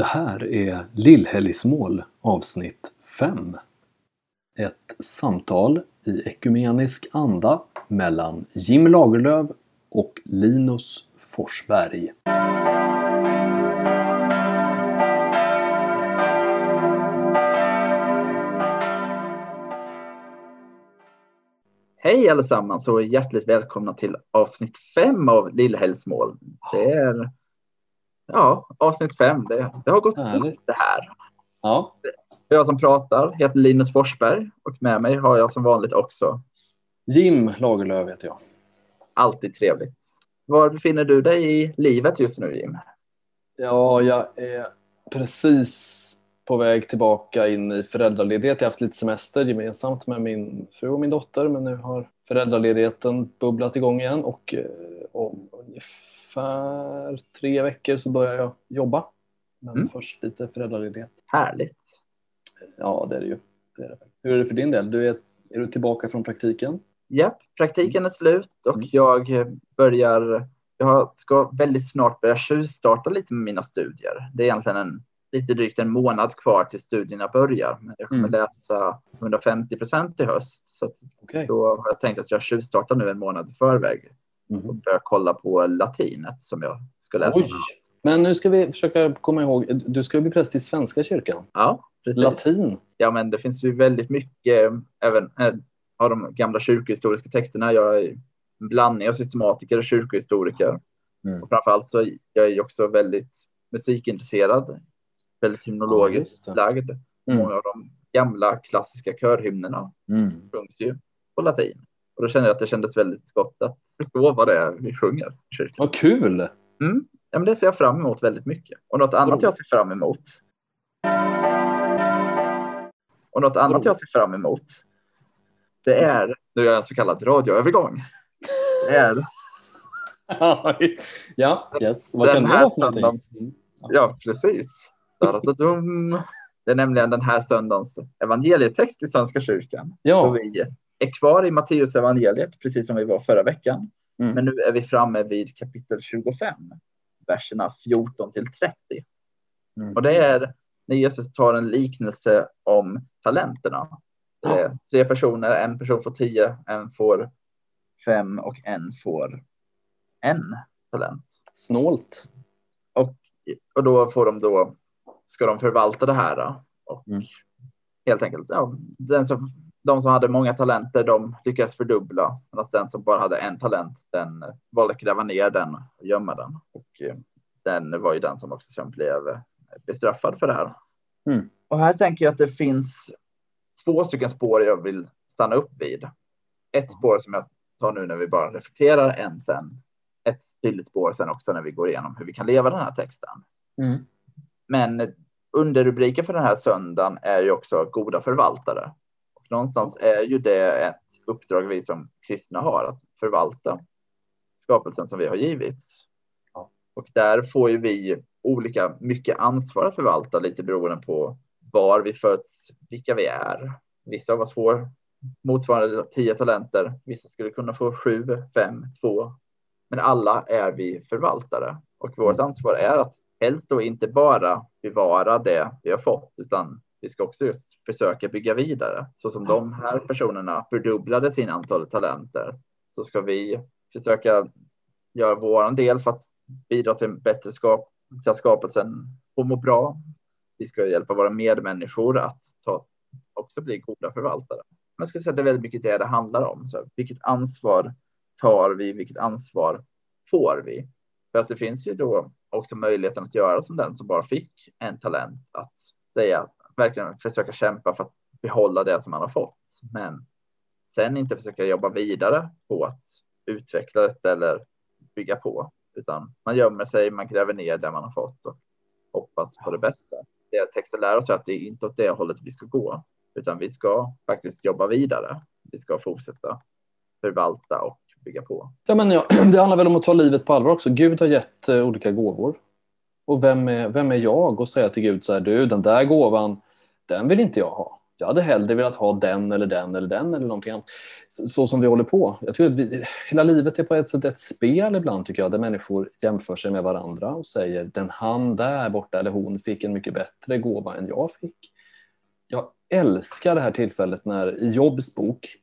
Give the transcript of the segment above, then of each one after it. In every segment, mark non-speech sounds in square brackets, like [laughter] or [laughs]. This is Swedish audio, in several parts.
Det här är Lillhelgsmål avsnitt 5. Ett samtal i ekumenisk anda mellan Jim Lagerlöf och Linus Forsberg. Hej allesammans och hjärtligt välkomna till avsnitt 5 av Lillhelgsmål. Det är ja, avsnitt 5. Det, det har gått Härligt. fort det här. Ja, Jag som pratar heter Linus Forsberg och med mig har jag som vanligt också Jim Lagerlöf heter jag. alltid trevligt. Var befinner du dig i livet just nu Jim? Ja, jag är precis på väg tillbaka in i föräldraledighet. Jag har haft lite semester gemensamt med min fru och min dotter men nu har föräldraledigheten bubblat igång igen och eh, om ungefär tre veckor så börjar jag jobba. Men Mm. först lite föräldraledighet. Härligt. Ja, det är det ju. Det är det. Hur är det för din del? Du är, är du tillbaka från praktiken? Ja, praktiken är slut och Mm. jag börjar. Jag ska väldigt snart börja tjuvstarta lite med mina studier. Det är egentligen en lite drygt en månad kvar till studierna börjar, men jag kommer Mm. läsa 150 procent i höst. Så Okej. då har jag tänkt att jag tjuvstartar nu en månad i förväg och Mhm. börjar kolla på latinet som jag ska läsa. Oj! Men nu ska vi försöka komma ihåg, du ska bli präst i Svenska kyrkan. Ja, precis. Latin. Ja, men det finns ju väldigt mycket även äh, av de gamla kyrkohistoriska texterna. Jag är en blandning av systematiker och kyrkohistoriker. Mm. Och framförallt så är jag ju också väldigt musikintresserad, väldigt Ja, hymnologiskt det. lagd. Mm. Många av de gamla klassiska körhymnerna Mm. sjungs ju på latin. Och då kände jag att det kändes väldigt gott att förstå vad det är vi sjunger. Vad kul! Ja, men det ser jag fram emot väldigt mycket. Och något annat jag ser fram emot. Och något annat jag ser fram emot. Det är, nu gör jag en så kallad radioövergång. Det är [laughs] ja, yes. Vad Den kan här söndagen- Mm. Ja, precis. Det är nämligen den här söndagens evangelietext i Svenska kyrkan. Ja, vi är kvar i Matteus evangeliet, precis som vi var förra veckan. Mm. Men nu är vi framme vid kapitel 25, verserna 14 till 30. Mm. Och det är när Jesus tar en liknelse om talenterna. Är tre personer, en person får tio, en får fem och en får en talent. snålt. Och då får de då, ska de förvalta det här. Och Mm. helt enkelt, ja, den som, de som hade många talenter, de lyckades fördubbla. Medan den som bara hade en talent, den valde att gräva ner den och gömma den. Och eh, den var ju den som också sen blev eh, bestraffad för det här. Mm. Och här tänker jag att det finns två stycken spår jag vill stanna upp vid. Ett spår som jag tar nu när vi bara reflekterar, en sen. Ett tydligt spår sen också när vi går igenom hur vi kan leva den här texten. Mm. Men underrubriken för den här söndagen är ju också goda förvaltare. Någonstans är ju det ett uppdrag vi som kristna har att förvalta skapelsen som vi har givits. Och där får ju vi olika mycket ansvar att förvalta lite beroende på var vi föds, vilka vi är. Vissa av oss får motsvarande tio talenter. Vissa skulle kunna få sju, fem, två. Men alla är vi förvaltare och vårt ansvar är att helst då inte bara bevara det vi har fått, utan vi ska också just försöka bygga vidare. Så som de här personerna fördubblade sin antal talenter så ska vi försöka göra vår del för att bidra till en bättre skap, till att skapelsen får må bra. Vi ska hjälpa våra medmänniskor att ta, också bli goda förvaltare. Men jag skulle säga att det är väldigt mycket det det handlar om. Så vilket ansvar tar vi? Vilket ansvar får vi? För att det finns ju då också möjligheten att göra som den som bara fick en talent att säga verkligen försöka kämpa för att behålla det som man har fått. Men sen inte försöka jobba vidare på att utveckla det eller bygga på, utan man gömmer sig, man gräver ner det man har fått och hoppas på det bästa. Det texten lär oss är att det är inte åt det hållet vi ska gå, utan vi ska faktiskt jobba vidare. Vi ska fortsätta förvalta och bygga på. Ja, men ja, [clears throat] det handlar väl om att ta livet på allvar också. Gud har gett eh, olika gåvor. Och vem är, vem är jag att säga till Gud så här, du, den där gåvan, den vill inte jag ha. Jag hade hellre velat ha den eller den eller den eller någonting annat. Så, så som vi håller på. Jag tror att vi, hela livet är på ett sätt ett spel ibland tycker jag, där människor jämför sig med varandra och säger den han där borta eller hon fick en mycket bättre gåva än jag fick. Jag älskar det här tillfället när i Jobs bok,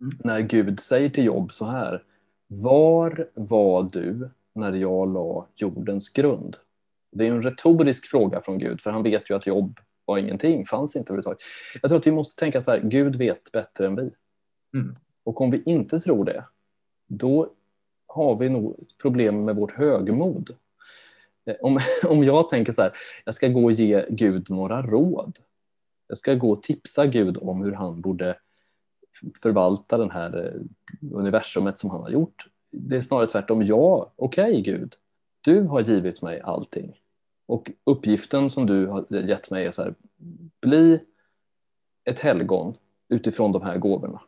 mm. när Gud säger till Jobb så här. Var var du när jag la jordens grund? Det är en retorisk fråga från Gud, för han vet ju att Jobb var ingenting, fanns inte överhuvudtaget. Jag tror att vi måste tänka så här, Gud vet bättre än vi. Mm. Och om vi inte tror det, då har vi nog ett problem med vårt högmod. Eh, om, [laughs] om jag tänker så här, jag ska gå och ge Gud några råd. Jag ska gå och tipsa Gud om hur han borde förvalta den här eh, universumet som han har gjort. Det är snarare tvärtom. Ja, okej okay, Gud, du har givit mig allting. Och uppgiften som du har gett mig är så här, bli ett helgon utifrån de här gåvorna.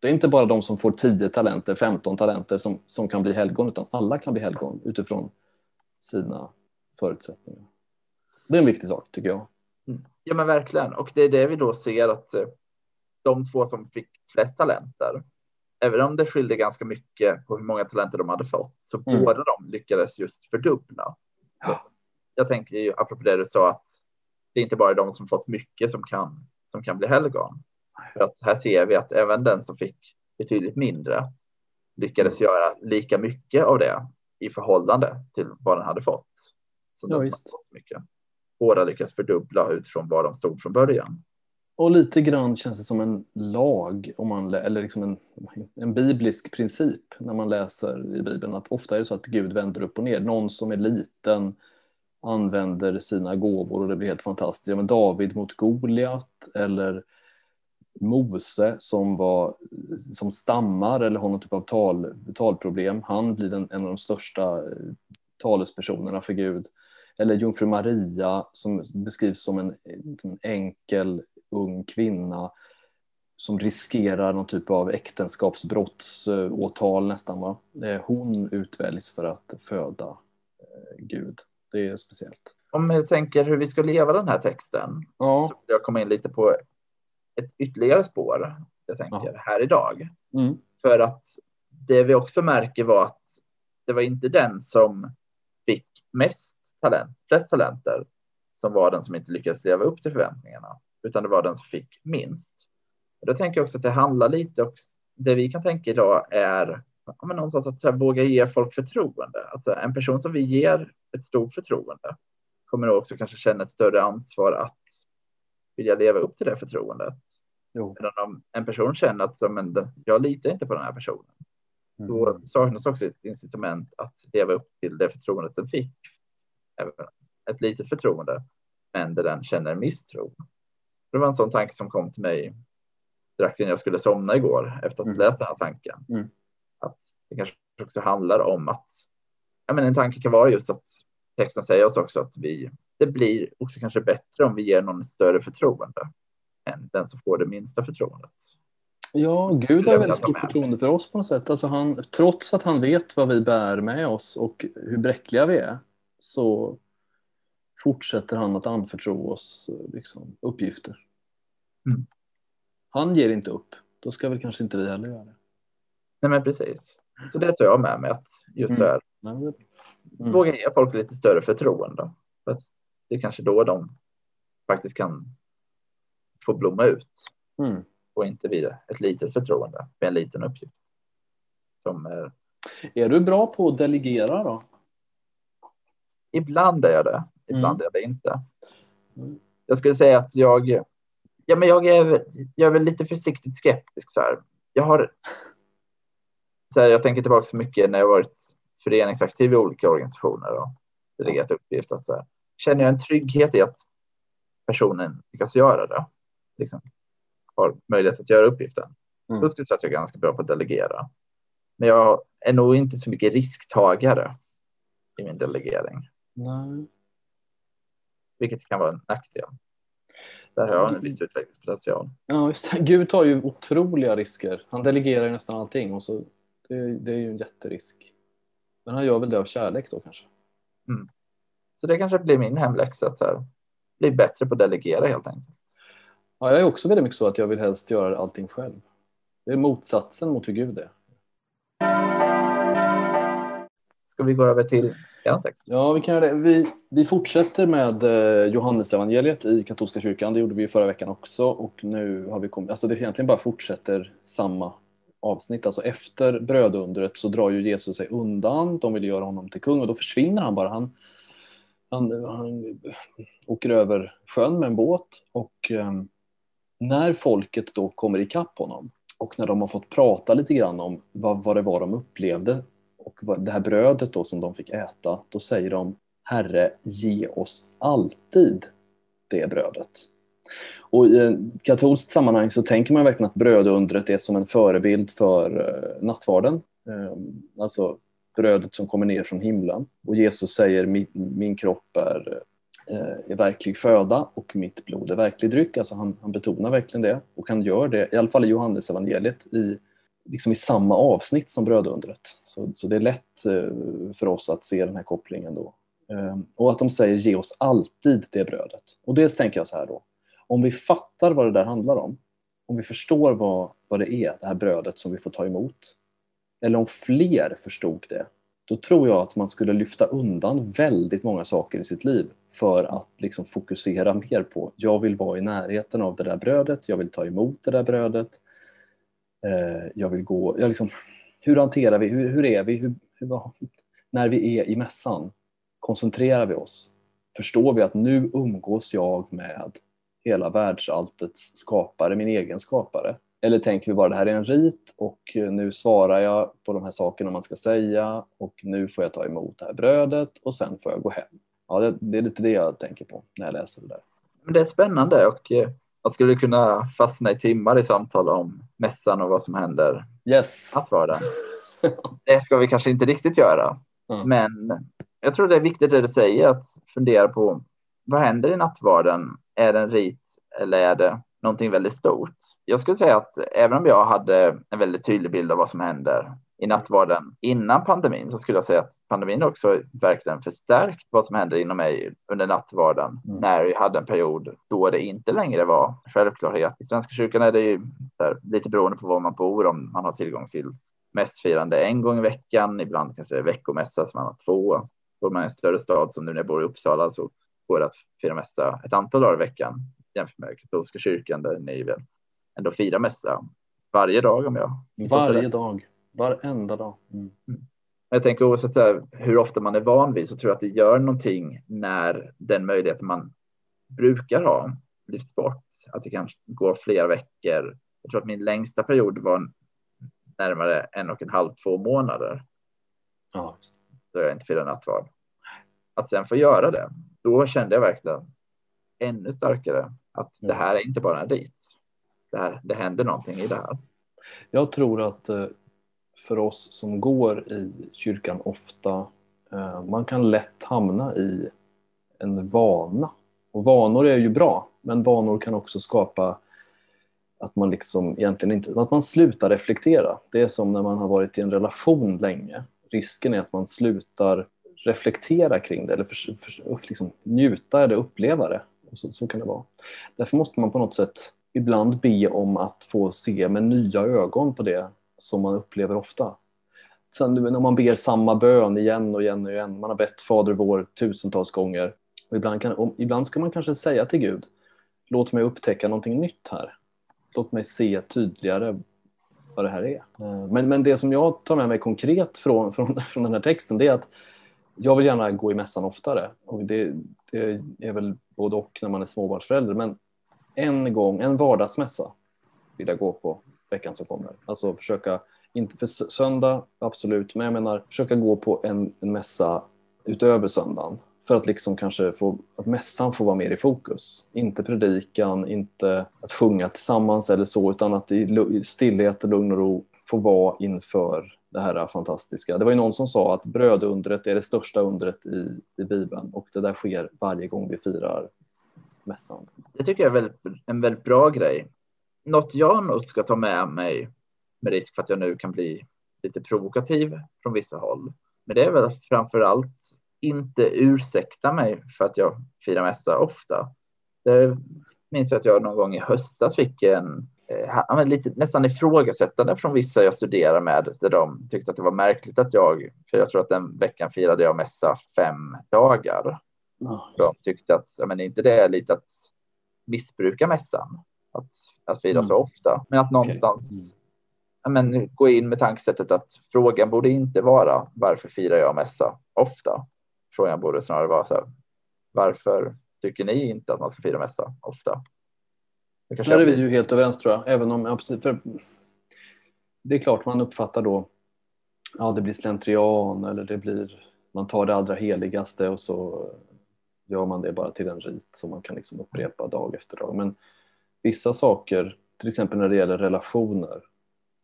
Det är inte bara de som får 10 talenter, 15 talenter som, som kan bli helgon, utan alla kan bli helgon utifrån sina förutsättningar. Det är en viktig sak tycker jag. Mm. Ja men verkligen, och det är det vi då ser att eh, de två som fick flest talenter, även om det skilde ganska mycket på hur många talenter de hade fått, så mm. båda de lyckades just fördubbla. Ja jag tänker ju apropå det du sa att det är inte bara de som fått mycket som kan som kan bli helgon. För att här ser vi att även den som fick betydligt mindre lyckades mm. göra lika mycket av det i förhållande till vad den hade fått. Så ja, den som fått mycket. Båda lyckas fördubbla utifrån var de stod från början. Och lite grann känns det som en lag, om man, eller liksom en, en biblisk princip när man läser i Bibeln. Att ofta är det så att Gud vänder upp och ner. Någon som är liten använder sina gåvor och det blir helt fantastiskt. Ja, men David mot Goliat eller Mose som, var, som stammar eller har någon typ av tal, talproblem. Han blir den, en av de största eh, talespersonerna för Gud. Eller Jungfru Maria som beskrivs som en, en enkel ung kvinna som riskerar någon typ av äktenskapsbrottsåtal nästan. Va? Eh, hon utväljs för att föda eh, Gud. Det är speciellt. Om jag tänker hur vi ska leva den här texten ja. så vill jag komma in lite på ett ytterligare spår. Jag tänker ja. här idag. Mm. För att det vi också märker var att det var inte den som fick mest talent, flest talenter som var den som inte lyckades leva upp till förväntningarna, utan det var den som fick minst. Och då tänker jag också att det handlar lite och det vi kan tänka idag är men någonstans att så här, våga ge folk förtroende. Alltså en person som vi ger ett stort förtroende kommer också kanske känna ett större ansvar att vilja leva upp till det förtroendet. Jo. Om en person känner att som en, jag litar inte på den här personen, mm. då saknas också ett incitament att leva upp till det förtroendet den fick. Ett litet förtroende, men där den känner misstro. Det var en sån tanke som kom till mig strax innan jag skulle somna igår efter att ha mm. läst den här tanken. Mm. Att det kanske också handlar om att ja, men en tanke kan vara just att texten säger oss också att vi, det blir också kanske bättre om vi ger någon större förtroende än den som får det minsta förtroendet. Ja, Gud har väldigt stort förtroende för oss på något sätt. Alltså han, trots att han vet vad vi bär med oss och hur bräckliga vi är så fortsätter han att anförtro oss liksom, uppgifter. Mm. Han ger inte upp. Då ska väl kanske inte vi heller göra det. Nej, men precis. Så det tar jag med mig att just mm. så här, mm. våga ge folk lite större förtroende. För att det är kanske då de faktiskt kan få blomma ut mm. och inte vid ett litet förtroende med en liten uppgift. Som är... är du bra på att delegera då? Ibland är jag det, ibland mm. är jag det inte. Mm. Jag skulle säga att jag, ja, men jag är, jag är väl lite försiktigt skeptisk så här. Jag har så här, jag tänker tillbaka så mycket när jag varit föreningsaktiv i olika organisationer och delegerat uppgift att så här, känner jag en trygghet i att personen lyckas göra det, liksom, har möjlighet att göra uppgiften. Mm. Då skulle jag säga att jag är ganska bra på att delegera. Men jag är nog inte så mycket risktagare i min delegering. Nej. Vilket kan vara en nackdel. Där har jag en viss utvecklingspotential. Ja, just det. Gud tar ju otroliga risker. Han delegerar nästan allting och så det, det är ju en jätterisk. Men han gör väl det av kärlek då kanske. Mm. Så det kanske blir min hemläxa att här, bli bättre på att delegera helt enkelt. Ja, jag är också väldigt mycket så att jag vill helst göra allting själv. Det är motsatsen mot hur Gud är. Ska vi gå över till er text? Ja, vi kan göra det. Vi, vi fortsätter med eh, Johannesevangeliet i katolska kyrkan. Det gjorde vi förra veckan också och nu har vi kommit, alltså det egentligen bara fortsätter samma avsnitt. Alltså efter brödundret så drar ju Jesus sig undan. De vill göra honom till kung och då försvinner han bara. Han, han, han åker över sjön med en båt och eh, när folket då kommer ikapp honom och när de har fått prata lite grann om vad, vad det var de upplevde och vad, det här brödet då som de fick äta, då säger de Herre, ge oss alltid det brödet. Och i katolskt sammanhang så tänker man verkligen att brödundret är som en förebild för eh, nattvarden. Eh, alltså brödet som kommer ner från himlen. Och Jesus säger min, min kropp är, eh, är verklig föda och mitt blod är verklig dryck. Alltså han, han betonar verkligen det och han gör det, i alla fall i Johannes evangeliet i, liksom i samma avsnitt som brödundret. Så, så det är lätt för oss att se den här kopplingen då. Och att de säger ge oss alltid det brödet. Och dels tänker jag så här då, om vi fattar vad det där handlar om, om vi förstår vad, vad det är, det här brödet som vi får ta emot, eller om fler förstod det, då tror jag att man skulle lyfta undan väldigt många saker i sitt liv för att liksom fokusera mer på, jag vill vara i närheten av det där brödet, jag vill ta emot det där brödet, eh, jag vill gå, jag liksom, hur hanterar vi, hur, hur är vi, hur, hur, när vi är i mässan, koncentrerar vi oss? Förstår vi att nu umgås jag med hela världsalltets skapare, min egen skapare? Eller tänker vi bara det här är en rit och nu svarar jag på de här sakerna man ska säga och nu får jag ta emot det här brödet och sen får jag gå hem. Ja, det, det är lite det jag tänker på när jag läser det där. Men det är spännande och eh, man skulle kunna fastna i timmar i samtal om mässan och vad som händer yes. nattvarden. [laughs] det ska vi kanske inte riktigt göra, mm. men jag tror det är viktigt det du säger att fundera på vad händer i nattvarden är det en rit eller är det någonting väldigt stort? Jag skulle säga att även om jag hade en väldigt tydlig bild av vad som händer i nattvarden innan pandemin så skulle jag säga att pandemin också verkligen förstärkt vad som händer inom mig under nattvarden mm. när jag hade en period då det inte längre var självklarhet. I Svenska kyrkan är det ju där, lite beroende på var man bor om man har tillgång till mässfirande en gång i veckan, ibland kanske det är veckomässa som man har två. Bor man i en större stad som nu när jag bor i Uppsala så går att fira mässa ett antal dagar i veckan jämfört med katolska kyrkan där ni väl ändå firar mässa varje dag om jag Varje dag, varenda dag. Mm. Mm. Jag tänker oavsett hur ofta man är van vid så tror jag att det gör någonting när den möjligheten man brukar ha lyfts bort. Att det kanske går flera veckor. Jag tror att min längsta period var närmare en och en halv, två månader. Ja. Då jag inte firade nattvard. Att sen få göra det då kände jag verkligen ännu starkare att det här är inte bara en rit. Det, här, det händer någonting i det här. Jag tror att eh, för oss som går i kyrkan ofta, eh, man kan lätt hamna i en vana. Och vanor är ju bra, men vanor kan också skapa att man liksom egentligen inte, att man slutar reflektera. Det är som när man har varit i en relation länge. Risken är att man slutar reflektera kring det eller för, för, liksom, njuta eller uppleva det. Och så, så kan det vara. Därför måste man på något sätt ibland be om att få se med nya ögon på det som man upplever ofta. Sen när man ber samma bön igen och igen och igen, man har bett Fader vår tusentals gånger. Och ibland, kan, och ibland ska man kanske säga till Gud, låt mig upptäcka någonting nytt här. Låt mig se tydligare vad det här är. Eh, men, men det som jag tar med mig konkret från, från, från den här texten, det är att jag vill gärna gå i mässan oftare och det, det, är väl både och när man är småbarnsförälder men en gång, en vardagsmässa vill jag gå på veckan som kommer. Alltså försöka, inte för söndag absolut, men jag menar försöka gå på en, en mässa utöver söndagen för att liksom kanske få, att mässan får vara mer i fokus. Inte predikan, inte att sjunga tillsammans eller så utan att i stillhet och lugn och ro få vara inför det här fantastiska. Det var ju någon som sa att brödundret är det största undret i, i Bibeln och det där sker varje gång vi firar mässan. Det tycker jag är väldigt, en väldigt bra grej. Något jag nog ska ta med mig med risk för att jag nu kan bli lite provokativ från vissa håll. Men det är väl framför allt inte ursäkta mig för att jag firar mässa ofta. Det minns jag att jag någon gång i höstas fick en eh, lite, nästan ifrågasättande från vissa jag studerar med där de tyckte att det var märkligt att jag, för jag tror att den veckan firade jag mässa fem dagar. Oh. De tyckte att, men inte det är lite att missbruka mässan, att, att fira mm. så ofta, men att någonstans okay. mm. men, gå in med tankesättet att frågan borde inte vara varför firar jag mässa ofta? Frågan borde snarare vara så här, varför tycker ni inte att man ska fira mässa ofta? Det Där är vi ju helt överens tror jag, även om för det är klart man uppfattar då ja det blir slentrian eller det blir man tar det allra heligaste och så gör man det bara till en rit som man kan liksom upprepa dag efter dag. Men vissa saker, till exempel när det gäller relationer,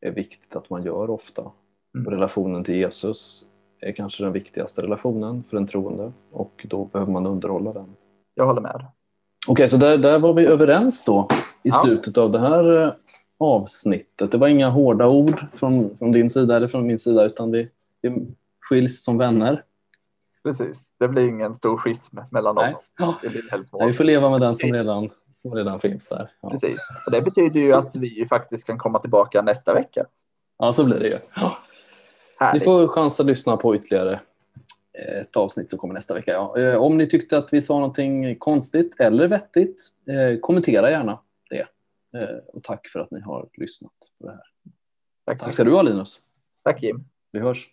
är viktigt att man gör ofta. Mm. Relationen till Jesus är kanske den viktigaste relationen för en troende och då behöver man underhålla den. Jag håller med. Okej, okay, så där, där var vi överens då i ja. slutet av det här eh, avsnittet. Det var inga hårda ord från, från din sida eller från min sida utan vi, vi skiljs som vänner. Precis, det blir ingen stor schism mellan Nej. oss. Ja. Det blir vi får leva med den som redan, som redan finns där. Ja. Precis, och det betyder ju att vi faktiskt kan komma tillbaka nästa vecka. Ja, så blir det ju. Ja. Ni får chans att lyssna på ytterligare ett avsnitt som kommer nästa vecka. Ja. Eh, om ni tyckte att vi sa någonting konstigt eller vettigt, eh, kommentera gärna det. Eh, och tack för att ni har lyssnat på det här. Tack, tack ska du ha Linus. Tack Jim. Vi hörs.